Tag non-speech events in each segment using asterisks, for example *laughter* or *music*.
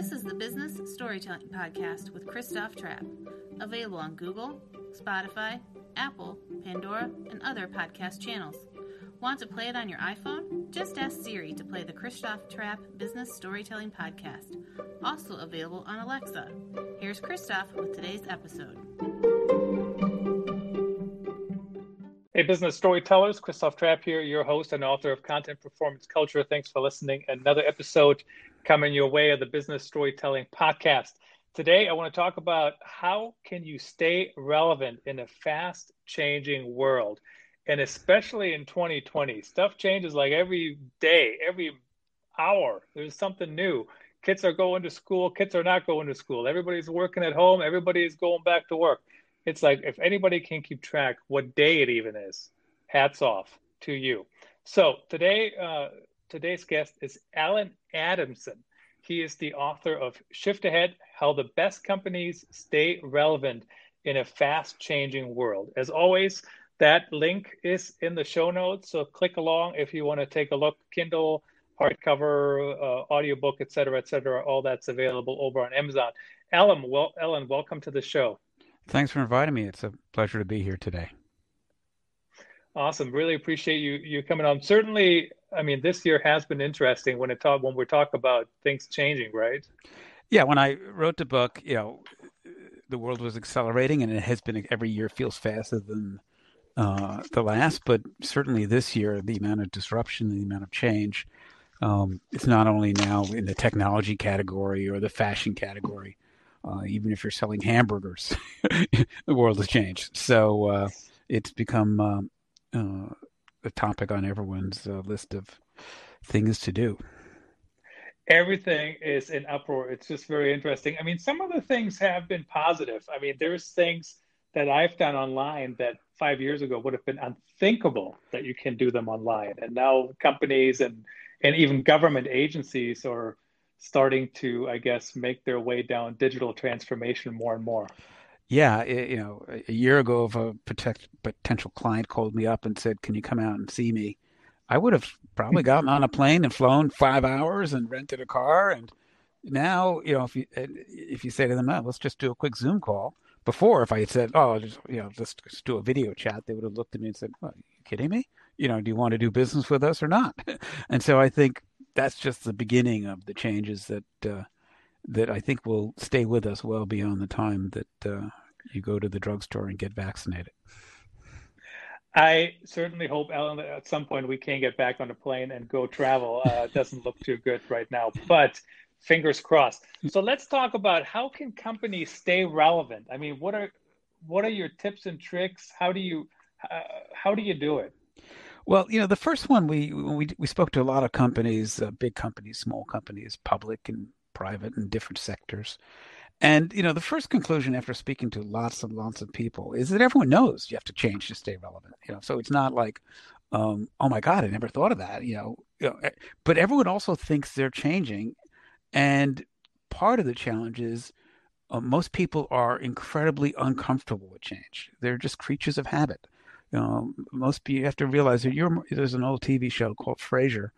This is the Business Storytelling Podcast with Christoph Trappe, available on Google, Spotify, Apple, Pandora, and other podcast channels. Want to play it on your iPhone? Just ask Siri to play the Christoph Trappe Business Storytelling Podcast, also available on Alexa. Here's Christoph with today's episode. Hey, business storytellers, Christoph Trappe here, your host and author of Content Performance Culture. Thanks for listening. Another episode coming your way of the Business Storytelling Podcast. Today, I want to talk about how can you stay relevant in a fast changing world, and especially in 2020. Stuff changes like every day, every hour. There's something new. Kids are going to school. Kids are not going to school. Everybody's working at home. Everybody is going back to work it's like if anybody can keep track what day it even is, hats off to you. So today, uh, today's guest is Allen Adamson. He is the author of Shift Ahead: How the Best Companies Stay Relevant in a Fast-Changing World. As always, that link is in the show notes, so click along if you want to take a look. Kindle, hardcover, uh, audiobook, etc., etc. All that's available over on Amazon. Allen, well, Ellen, welcome to the show. Thanks for inviting me. It's a pleasure to be here today. Awesome. Really appreciate you you coming on. Certainly, I mean, this year has been interesting when it talk when we talk about things changing, right? Yeah, when I wrote the book, you know, the world was accelerating, and it has been every year feels faster than uh, the last. But certainly this year, the amount of disruption, the amount of change, um, it's not only now in the technology category or the fashion category, uh, even if you're selling hamburgers, *laughs* the world has changed. So uh, it's become um, uh, a topic on everyone's uh, list of things to do. Everything is in uproar. It's just very interesting. I mean, some of the things have been positive. I mean, there's things that I've done online that five years ago would have been unthinkable that you can do them online. And now companies and and even government agencies are starting to, I guess, make their way down digital transformation more and more. Yeah, it, you know, a year ago, if a protect, potential client called me up and said, "Can you come out and see me?" I would have probably gotten on a plane and flown five hours and rented a car. And now, you know, if you if you say to them, oh, "Let's just do a quick Zoom call," before, if I had said, "Oh, just you know, let's just do a video chat," they would have looked at me and said, "Are you kidding me? You know, do you want to do business with us or not?" *laughs* and so I think that's just the beginning of the changes that uh, that I think will stay with us well beyond the time that uh, you go to the drugstore and get vaccinated. I certainly hope, Ellen, that at some point we can get back on a plane and go travel. Uh, it doesn't look too good right now, but fingers crossed. So let's talk about how can companies stay relevant. I mean, what are what are your tips and tricks? How do you uh, how do you do it? Well, you know, the first one we we we spoke to a lot of companies, uh, big companies, small companies, public and private, and different sectors. And you know, the first conclusion after speaking to lots and lots of people is that everyone knows you have to change to stay relevant. You know, so it's not like, um, oh my God, I never thought of that. You know, you know, eh, but everyone also thinks they're changing, and part of the challenge is uh, most people are incredibly uncomfortable with change. They're just creatures of habit you know, most you have to realize that you're there's an old TV show called Frasier,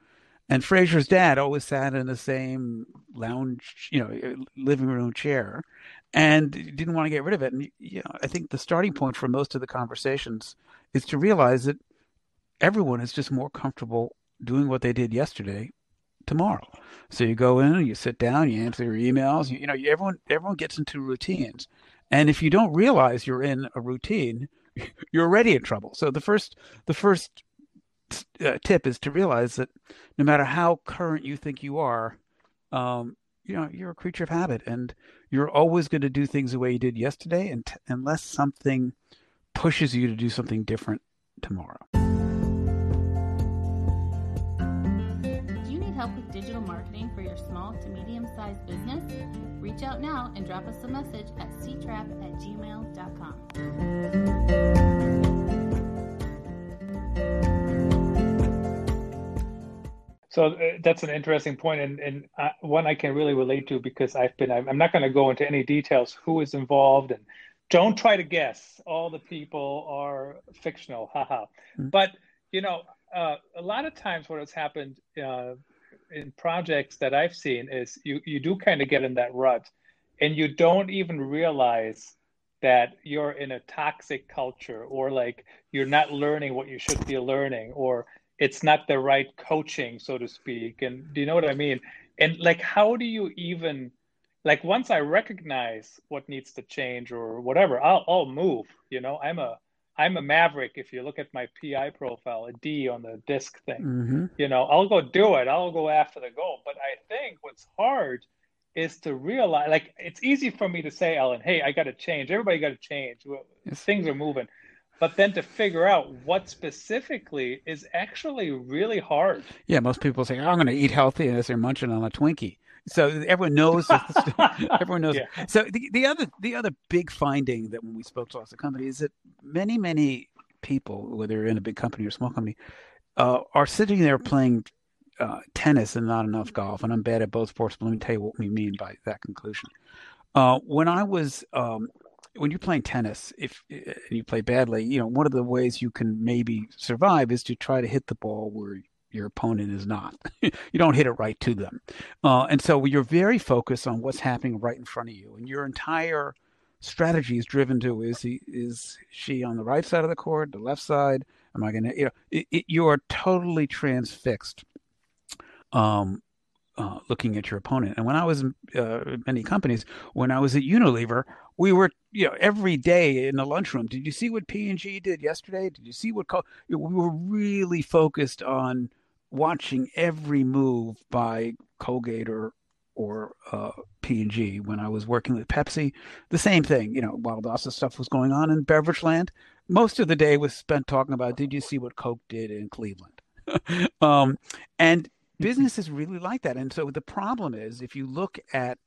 and Frasier's dad always sat in the same lounge, you know, eh, living room chair, and didn't want to get rid of it. And you know, I think the starting point for most of the conversations is to realize that everyone is just more comfortable doing what they did yesterday tomorrow. So you go in, you sit down, you answer your emails. You, you know, everyone everyone gets into routines, and if you don't realize you're in a routine *laughs* you're already in trouble. So the first the first uh, tip is to realize that no matter how current you think you are, um, you know you're a creature of habit, and you're always going to do things the way you did yesterday, and t- unless something pushes you to do something different tomorrow. Do you need help with digital marketing for your small to medium sized business? Reach out now and drop us a message at ctrappe at gmail.com. So uh, that's an interesting point, and, and uh, one I can really relate to because I've been. I'm not going to go into any details who is involved, and don't try to guess. All the people are fictional, haha. Mm-hmm. But you know, uh, a lot of times what has happened uh, in projects that I've seen is you you do kind of get in that rut, and you don't even realize that you're in a toxic culture or like you're not learning what you should be learning or it's not the right coaching so to speak. And do you know what i mean? And like how do you even like once i recognize what needs to change or whatever i'll, I'll move you know? I'm a i'm a maverick if you look at my pi profile a d on the disc thing. Mm-hmm. you know i'll go do it. I'll go after the goal. But i think what's hard is to realize like it's easy for me to say ellen hey i got to change. Everybody got to change Yes. things are moving but then to figure out what specifically is actually really hard Yeah, most people say, "I'm going to eat healthy," as they're munching on a Twinkie. So everyone knows. *laughs* everyone knows. Yeah. So the, the other the other big finding that when we spoke to lots of companies is that many many people, whether you're in a big company or small company, uh, are sitting there playing uh, tennis and not enough golf. And I'm bad at both sports, but let me tell you what we mean by that conclusion. Uh, when I was um, when you're playing tennis, if and you play badly, you know one of the ways you can maybe survive is to try to hit the ball where your opponent is not. *laughs* you don't hit it right to them, uh, and so you're very focused on what's happening right in front of you, and your entire strategy is driven to is he is she on the right side of the court, the left side? Am I going to? You know, it, it, you are totally transfixed. Um, uh, looking at your opponent. And when I was in uh, many companies, when I was at Unilever, we were, you know, every day in the lunchroom. Did you see what P and G did yesterday? Did you see what Co-? we were really focused on watching every move by Colgate or or uh, P and G. When I was working with Pepsi, the same thing. You know, while lots of stuff was going on in beverage land, most of the day was spent talking about. Did you see what Coke did in Cleveland? *laughs* um, and businesses really like that. And so the problem is, if you look at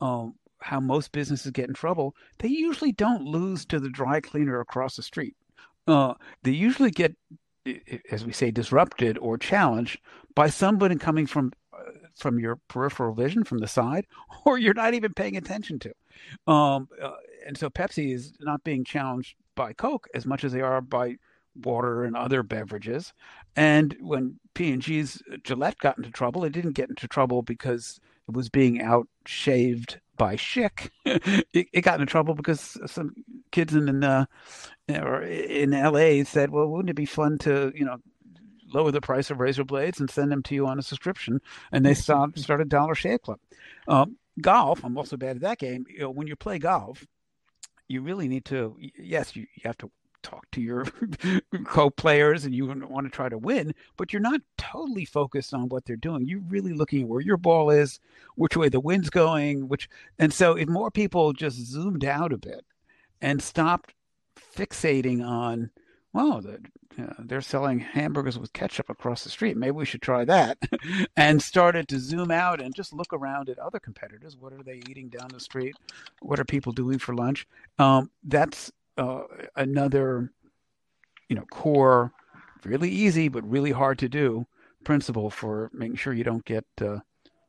um, how most businesses get in trouble, they usually don't lose to the dry cleaner across the street. Uh, they usually get, as we say, disrupted or challenged by somebody coming from uh, from your peripheral vision from the side, *laughs* or you're not even paying attention to. Um, uh, and so Pepsi is not being challenged by Coke as much as they are by water and other beverages. And when P&G's Gillette got into trouble, it didn't get into trouble because it was being out shaved by Schick. *laughs* it, it, got into trouble because some kids in uh, or in LA said, "Well, wouldn't it be fun to, you know, lower the price of razor blades and send them to you on a subscription?" And they start, started Dollar Shave Club. Um, golf, I'm also bad at that game. You know, when you play golf, you really need to. Yes, you, you have to talk to your *laughs* co-players and you want to try to win, but you're not totally focused on what they're doing. You're really looking at where your ball is, which way the wind's going, which and so if more people just zoomed out a bit and stopped fixating on, well, the, uh, they're selling hamburgers with ketchup across the street. Maybe we should try that. *laughs* and started to zoom out and just look around at other competitors. What are they eating down the street? What are people doing for lunch? Um, that's uh, another, you know, core, really easy but really hard to do principle for making sure you don't get uh,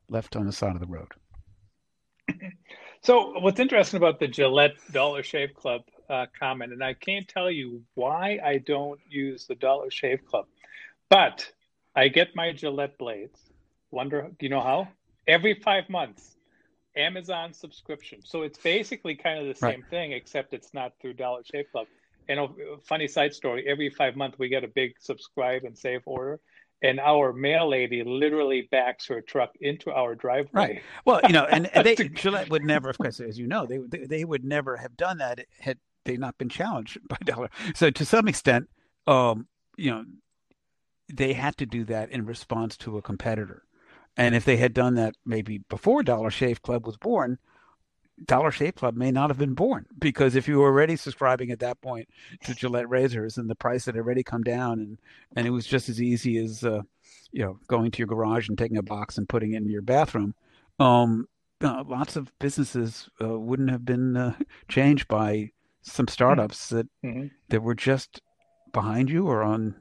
left on the side of the road. *clears throat* So, what's interesting about the Gillette Dollar Shave Club uh, comment, and I can't tell you why I don't use the Dollar Shave Club, but I get my Gillette blades. Wonder, do you know how? Every five months. Amazon subscription. So it's basically kind of the same right. thing, except it's not through Dollar Shave Club. And a funny side story: every five months we get a big subscribe and save order, and our mail lady literally backs her truck into our driveway. Right. Well, you know, and, and *laughs* they Gillette would never, of course, as you know, they, they they would never have done that had they not been challenged *laughs* by Dollar. So to some extent, um, you know, they had to do that in response to a competitor. And if they had done that maybe before Dollar Shave Club was born, Dollar Shave Club may not have been born because if you were already subscribing at that point to Gillette razors and the price had already come down and and it was just as easy as uh, you know going to your garage and taking a box and putting it in your bathroom, um, uh, lots of businesses uh, wouldn't have been uh, changed by some startups that mm-hmm. that were just behind you or on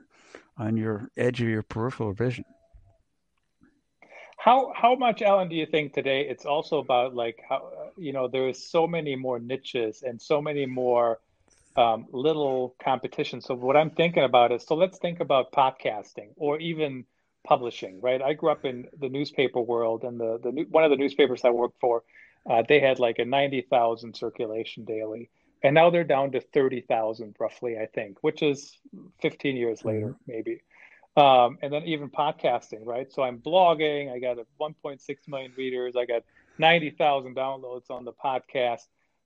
on your edge of your peripheral vision. How how much, Allen, do you think today it's also about like how you know there's so many more niches and so many more um, little competitions. So what I'm thinking about is so let's think about podcasting or even publishing, right? I grew up in the newspaper world, and the the one of the newspapers I worked for, uh, they had like a ninety thousand circulation daily, and now they're down to thirty thousand roughly, I think, which is fifteen years mm-hmm. later, maybe. Um, and then even podcasting, right? So I'm blogging. I got a 1.6 million readers. I got 90,000 downloads on the podcast.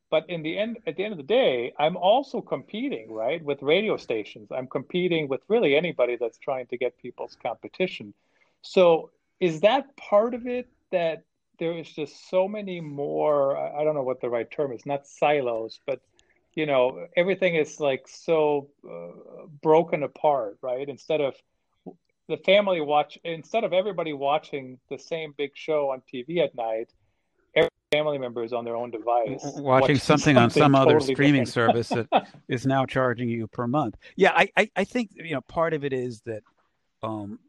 But in the end, at the end of the day, I'm also competing, right, with radio stations. I'm competing with really anybody that's trying to get people's competition. So is that part of it that there is just so many more? I don't know what the right term is, not silos, but you know, everything is like so uh, broken apart, right? Instead of the family watch instead of everybody watching the same big show on TV at night, every family member is on their own device watching, watching something, something, on some totally other streaming service that *laughs* is now charging you per month. Yeah, I, I, I, think you know part of it is that um,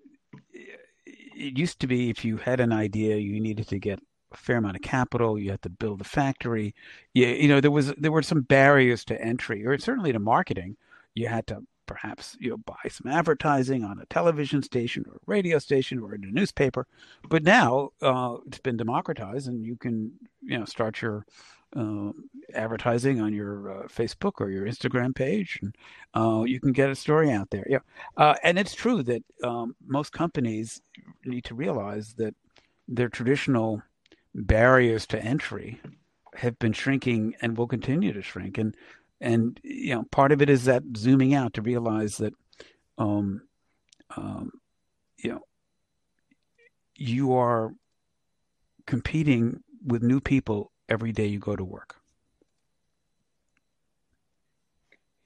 it used to be if you had an idea, you needed to get a fair amount of capital. You had to build a factory. You, you know there was there were some barriers to entry, or certainly to marketing. You had to perhaps you buy some advertising on a television station or a radio station or in a newspaper but now uh, it's been democratized and you can you know start your uh, advertising on your uh, Facebook or your Instagram page, and uh, you can get a story out there. Yeah, uh, and it's true that um, most companies need to realize that their traditional barriers to entry have been shrinking and will continue to shrink. And and you know part of it is that zooming out to realize that um, um, you know you are competing with new people every day you go to work.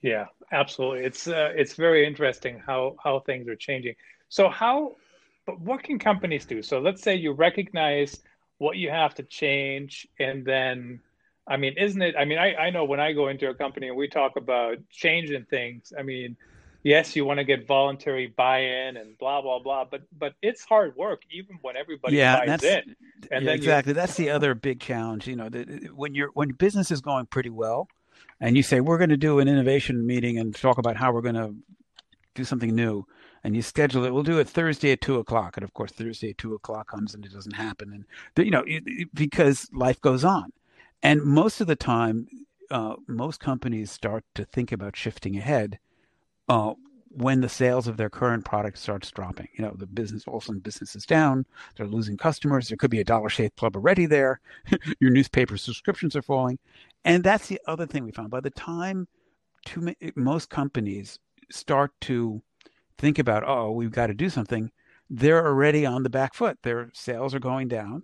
Yeah absolutely. It's uh, it's very interesting how how things are changing. So how but what can companies do? So let's say you recognize what you have to change and then I mean, isn't it? I mean, I, I know when I go into a company and we talk about changing things, I mean, yes, you want to get voluntary buy-in and blah blah blah, but but it's hard work even when everybody yeah, buys that's, in. And yeah, exactly, that's the other big challenge. You know, that when you're when business is going pretty well, and you say we're going to do an innovation meeting and talk about how we're going to do something new, and you schedule it. We'll do it Thursday at two o'clock, and of course Thursday at two o'clock comes and it doesn't happen, and you know because life goes on. And most of the time, uh, most companies start to think about shifting ahead uh, when the sales of their current product starts dropping. You know, the business all of a sudden business is down. They're losing customers. There could be a Dollar Shave Club already there. *laughs* Your newspaper subscriptions are falling, and that's the other thing we found. By the time too most companies start to think about, oh, we've got to do something, they're already on the back foot. Their sales are going down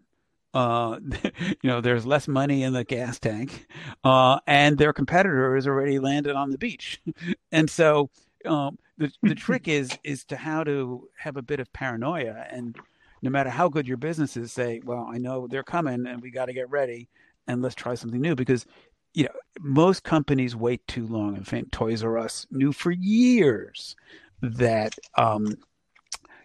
uh, *laughs* you know, there's less money in the gas tank, uh, and their competitor has already landed on the beach, *laughs* and so um, the the *laughs* trick is is to how to have a bit of paranoia, and no matter how good your business is, say, well, I know they're coming, and we got to get ready, and let's try something new because. You know, most companies wait too long. In fact, Toys R Us knew for years that um,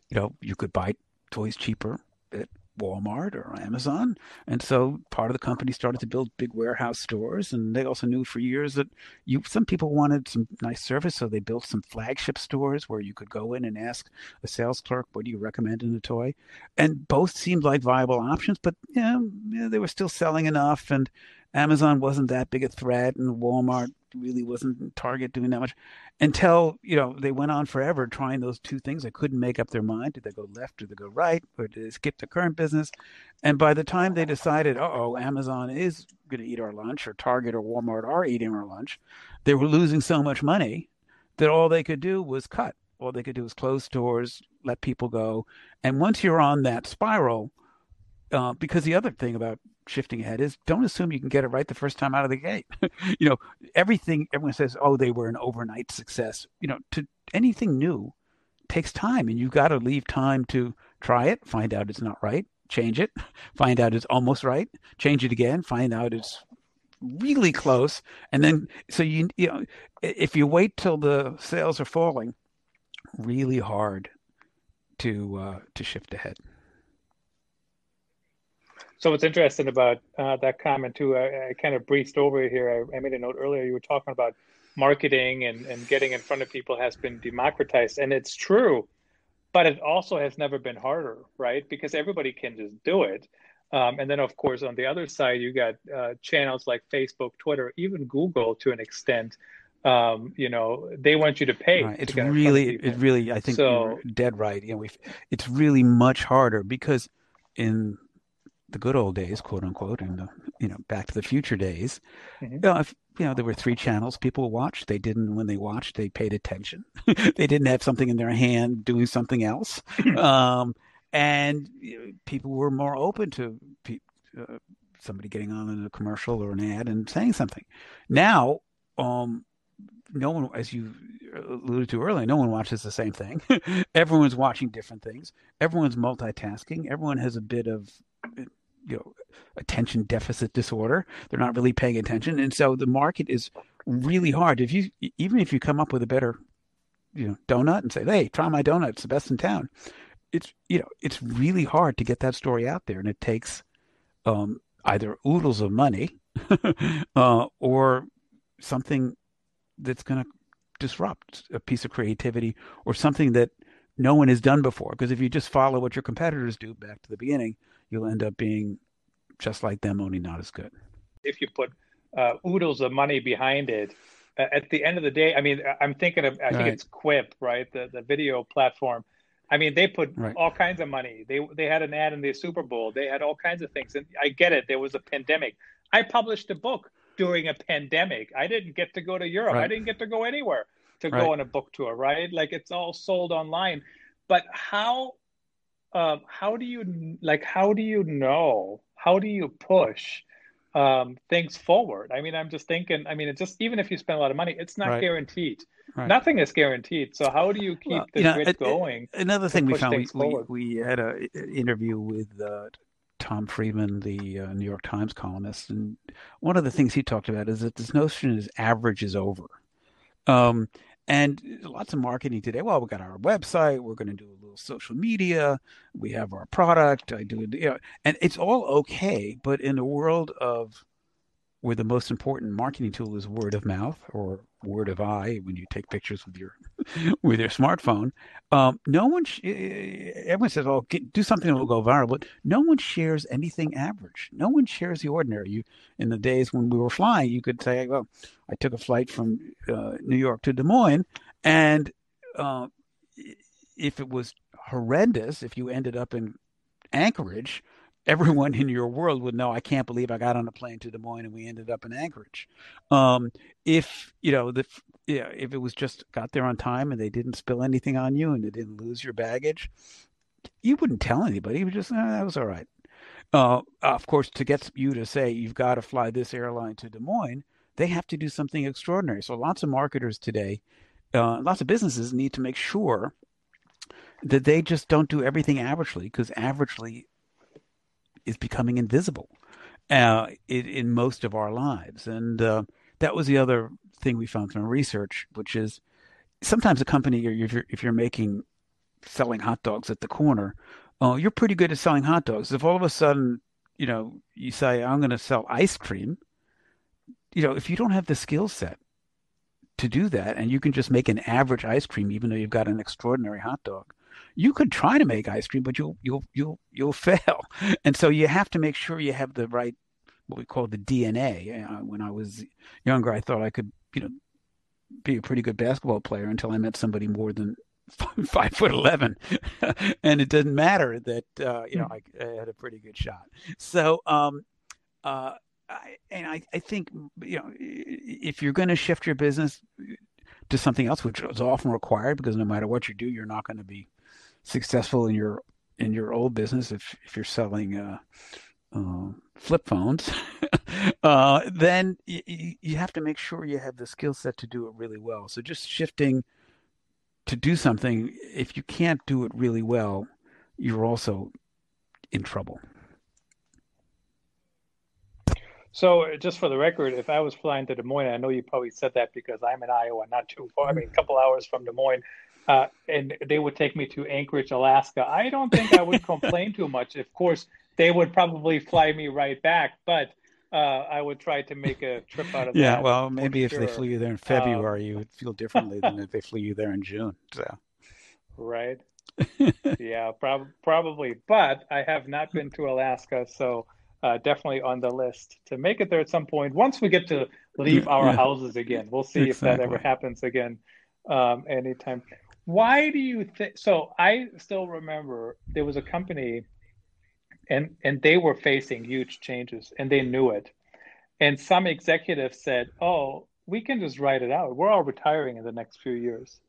you know you could buy toys cheaper at Walmart or Amazon. And so part of the company started to build big warehouse stores. And they also knew for years that you some people wanted some nice service. So they built some flagship stores where you could go in and ask a sales clerk, what do you recommend in a toy? And both seemed like viable options, but yeah, they were still selling enough. And Amazon wasn't that big a threat, and Walmart really wasn't Target doing that much until you know they went on forever trying those two things. They couldn't make up their mind. Did they go left? Did they go right? Or did they skip the current business? And by the time they decided, uh oh, Amazon is going to eat our lunch, or Target or Walmart are eating our lunch, they were losing so much money that all they could do was cut. All they could do was close stores, let people go. And once you're on that spiral, uh, because the other thing about shifting ahead is don't assume you can get it right the first time out of the gate. *laughs* you know, everything everyone says, oh, they were an overnight success. You know, to anything new takes time, and you've got to leave time to try it, find out it's not right, change it, *laughs* find out it's almost right, change it again, find out it's really close, and then so you you know, if you wait till the sales are falling, really hard to uh, to shift ahead. So what's interesting about uh, that comment too, I, I, kind of breezed over here. I, I, made a note earlier. You were talking about marketing and, and getting in front of people has been democratized, and it's true. but it also has never been harder, right? Because everybody can just do it. Um, and then, of course, on the other side, you got uh, channels like Facebook, Twitter, even Google to an extent. Um, you know, they want you to pay. Right. It's get in front of really, it really, I think So- you're dead right. You know, it's really much harder because in the good old days, quote unquote, and the you know Back to the Future days, Mhm. you, know, if, you know there were three channels people watched. They didn't when they watched, they paid attention. *laughs* they didn't have something in their hand doing something else, *laughs* um, and people were more open to pe- uh, somebody getting on in a commercial or an ad and saying something. Now, um, no one, as you alluded to earlier, no one watches the same thing. *laughs* Everyone's watching different things. Everyone's multitasking. Everyone has a bit of, you know, attention deficit disorder. They're not really paying attention, and so the market is really hard. If you, even if you come up with a better, you know, donut and say, "Hey, try my donut; it's the best in town," it's you know, it's really hard to get that story out there, and it takes um, either oodles of money *laughs* uh, or something that's going to disrupt a piece of creativity or something that no one has done before. Because if you just follow what your competitors do back to the beginning, you'll end up being just like them, only not as good. if you put uh, oodles of money behind it, uh, at the end of the day, I mean, I'm thinking of, I think Right. it's Quip, right? The the video platform. I mean, they put Right. all kinds of money. They they had an ad in the Super Bowl. They had all kinds of things, and I get it. There was a pandemic. I published a book during a pandemic. I didn't get to go to Europe. I didn't get to go anywhere to Right. go on a book tour, right? Like it's all sold online. But how um, how do you like how do you know how do you push um, things forward i mean i'm just thinking i mean it's just even if you spend a lot of money it's not Right. guaranteed Right. nothing is guaranteed so how do you keep Well, the you know, grit it- it- going Another thing we found, we, we, forward. we had a a interview with uh, Tom Friedman, the uh, New York Times columnist, and one of the things he talked about is that this notion is average is over. Um, and lots of marketing today. Well, we got our website. We're going to do a little social media. We have our product. I do, you know, and it's all okay. But in the world of where the most important marketing tool is word of mouth or word of eye when you take pictures with your *laughs* with your smartphone, um, no one. Sh- everyone says, "Oh, get, do something that will go viral," but no one shares anything average. No one shares the ordinary. You in the days when we were flying, you could say, "Well, I took a flight from uh, New York to Des Moines, and uh, if it was horrendous, if you ended up in Anchorage, everyone in your world would know. I can't believe I got on a plane to Des Moines and we ended up in Anchorage. Um, if you know the yeah, if it was just got there on time and they didn't spill anything on you and they didn't lose your baggage, you wouldn't tell anybody. You would just, "Ah, that was all right. Uh, of course, to get you to say you've got to fly this airline to Des Moines, they have to do something extraordinary. So lots of marketers today, uh, lots of businesses need to make sure that they just don't do everything averagely because averagely is becoming invisible uh, in, in most of our lives. And uh, that was the other thing we found from research, which is sometimes a company, if you're, if you're making selling hot dogs at the corner, uh, you're pretty good at selling hot dogs. If all of a sudden, you know, you say, I'm going to sell ice cream, you know, if you don't have the skill set to do that and you can just make an average ice cream, even though you've got an extraordinary hot dog, you could try to make ice cream, but you'll you'll you'll you'll *laughs* fail. And so you have to make sure you have the right what we call the DNA. Uh, when I was younger, I thought I could you know be a pretty good basketball player until I met somebody more than *laughs* five foot eleven, *laughs* and it didn't matter that uh, you know I, I had a pretty good shot. So um, uh, I, and I, I think you know if you're going to shift your business to something else, which is often required because no matter what you do, you're not going to be successful in your in your old business if if you're selling uh, uh, flip phones, *laughs* uh, then you, you have to make sure you have the skill set to do it really well. So just shifting to do something, if you can't do it really well, you're also in trouble. So, just for the record, if I was flying to Des Moines, I know you probably said that because I'm in Iowa, not too far. I mean, a couple hours from Des Moines, uh, and they would take me to Anchorage, Alaska. I don't think I would complain too much. Of course, they would probably fly me right back, but uh, I would try to make a trip out of yeah, that. well, maybe if sure. they flew you there in February, um, you would feel differently than if they flew you there in June. So, right. *laughs* yeah, prob- probably. But I have not been to Alaska, so uh, definitely on the list to make it there at some point. Once we get to leave our yeah. houses again, we'll see exactly. if that ever happens again um, anytime. Why do you think? So I still remember there was a company, and and they were facing huge changes, and they knew it. And some executives said, "Oh, we can just write it out. We're all retiring in the next few years."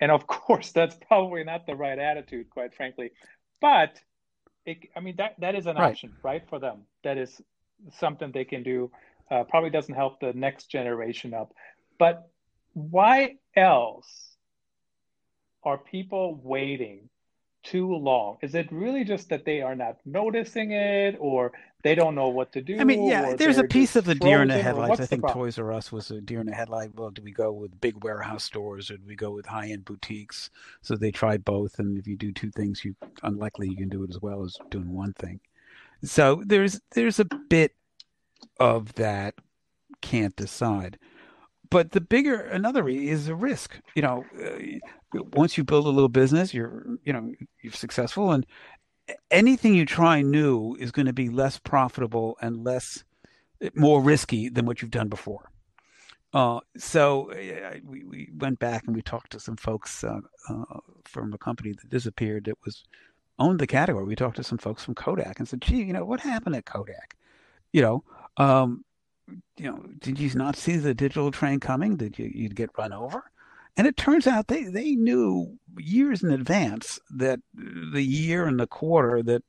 And of *laughs* course, that's probably not the right attitude, quite frankly. But it, I mean, that that is an right. option, right, for them. That is something they can do. Uh, probably doesn't help the next generation up. But why else are people waiting too long? Is it really just that they are not noticing it or they don't know what to do? I mean, yeah, there's a piece of the deer in the headlights. I think Toys R Us was a deer in the headlight. Well, do we go with big warehouse stores or do we go with high end boutiques? So they tried both. And if you do two things, you unlikely you can do it as well as doing one thing. So there's there's a bit of that can't decide but the bigger another is a risk you know uh, once you build a little business you're you know you're successful and anything you try new is going to be less profitable and less more risky than what you've done before uh, so uh, we, we went back and we talked to some folks uh, uh, from a company that disappeared that was owned the category. We talked to some folks from Kodak and said, "Gee, you know what happened at Kodak? You know, um, you know, did you not see the digital train coming? Did you you'd get run over? And it turns out they, they knew years in advance that the year and the quarter that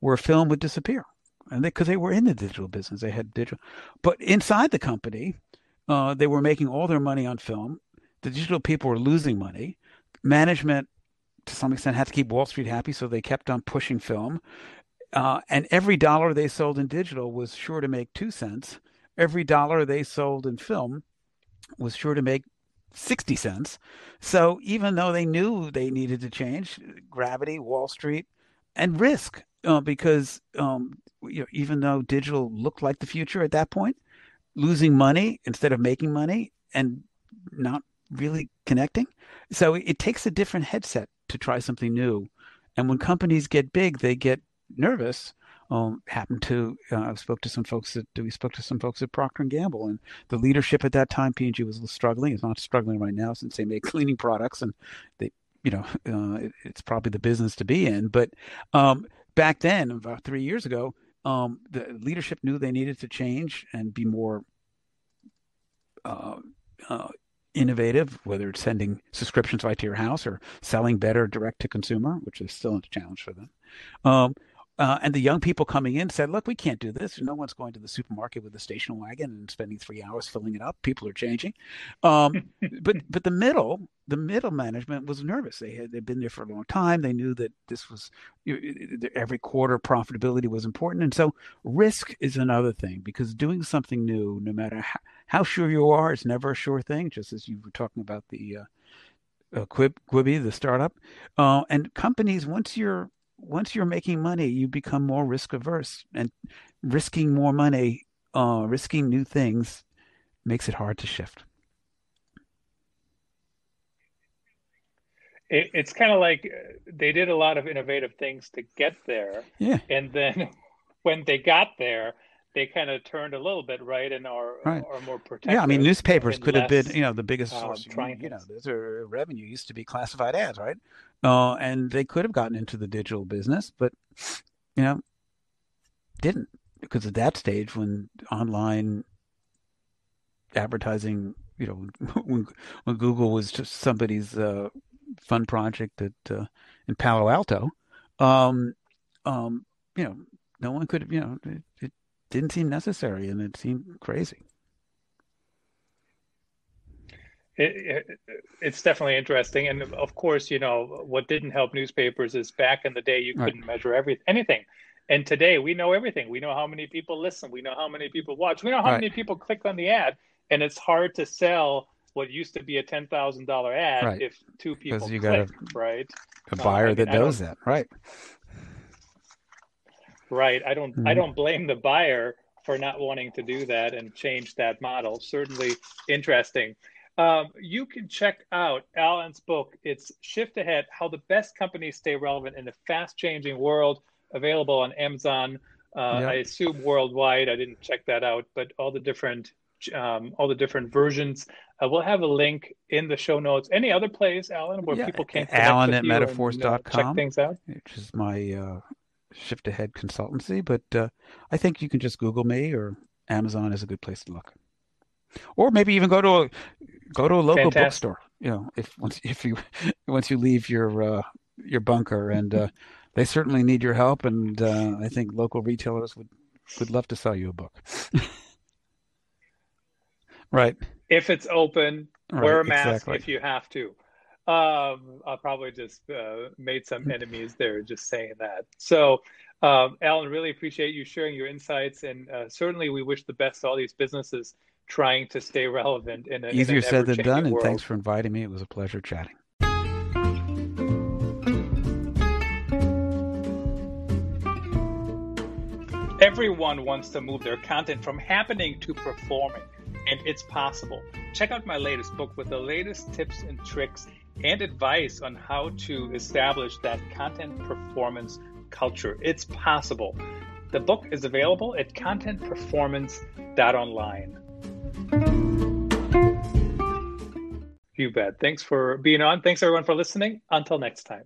where film would disappear, and because they, they, were in the digital business, they had digital. But inside the company, uh, they were making all their money on film. The digital people were losing money. Management, to some extent, had to keep Wall Street happy, so they kept on pushing film. Uh, and every dollar they sold in digital was sure to make two cents every dollar they sold in film was sure to make 60 cents. So even though they knew they needed to change, gravity, Wall Street, and risk, uh, because um, you know, even though digital looked like the future at that point, losing money instead of making money and not really connecting. So it takes a different headset to try something new. And when companies get big, they get nervous um, happened to uh, I spoke to some folks that we spoke to some folks at Procter and Gamble, and the leadership at that time, P&G was struggling. It's not struggling right now since they make *laughs* cleaning products, and they, you know, *laughs* uh, it, it's probably the business to be in. But um, back then, about three years ago, um, the leadership knew they needed to change and be more. Uh, uh innovative, whether it's sending subscriptions right to your house or selling better direct to consumer, which is still a challenge for them. Um, uh, and the young people coming in said, "Look, we can't do this. No one's going to the supermarket with a station wagon and spending three hours filling it up. People are changing." Um, *laughs* but but the middle, the middle management was nervous. They had they'd been there for a long time. They knew that this was every quarter profitability was important, and so risk is another thing because doing something new, no matter how, how sure you are, it's never a sure thing. Just as you were talking about the uh, uh, Quib, Quibi, the startup, uh, and companies once you're once you're making money, you become more risk averse, and risking more money, uh, risking new things, makes it hard to shift. It, it's kind of like uh, they did a lot of innovative things to get there, yeah, and then *laughs* when they got there, they kind of turned a little bit right and are right. are more protective. Yeah, I mean, newspapers could have been you know the biggest source. Um, you know, their revenue used to be classified ads, right? Uh, and they could have gotten into the digital business, but you know, didn't because at that stage when online advertising, you know, *laughs* when, when Google was just somebody's uh, fun project at uh, in Palo Alto, um, um, you know, no one could, have you know, it, it didn't seem necessary, and it seemed crazy. It, it, it's definitely interesting, and of course, you know what didn't help newspapers is back in the day you couldn't right. measure every anything, and today we know everything. We know how many people listen, we know how many people watch, we know how right. many people click on the ad, and it's hard to sell what used to be a ten thousand dollar ad right. if two people you click, got a, right? A buyer that knows that, right? Right. I don't. Mm-hmm. I don't blame the buyer for not wanting to do that and change that model. Certainly interesting. Um, you can check out Allen's book. It's Shift Ahead How the Best Companies Stay Relevant in a Fast Changing World, available on Amazon. Uh, yep. I assume worldwide. I didn't check that out, but all the different um, all the different versions. Uh, we'll have a link in the show notes. Any other place, Allen, where yeah, people can Allen at metaforce.com and, uh, check things out, which is my uh, shift ahead consultancy. But uh, I think you can just Google me or Amazon is a good place to look, or maybe even go to a go to a local Fantastic. bookstore. You know, if once if you *laughs* once you leave your uh, your bunker, and uh, they certainly need your help, and I think local retailers would would love to sell you a book. *laughs* Right. If it's open, right, wear a mask exactly. if you have to. Um, I probably just uh, made some enemies there just saying that. So, um, Allen, really appreciate you sharing your insights, and uh, certainly we wish the best to all these businesses trying to stay relevant in a easier in said than done. World. And thanks for inviting me. It was a pleasure chatting. Everyone wants to move their content from happening to performing and it's possible. Check out my latest book with the latest tips and tricks and advice on how to establish that content performance culture. It's possible. The book is available at contentperformance.online. You bet. Thanks for being on. Thanks everyone for listening. Until next time.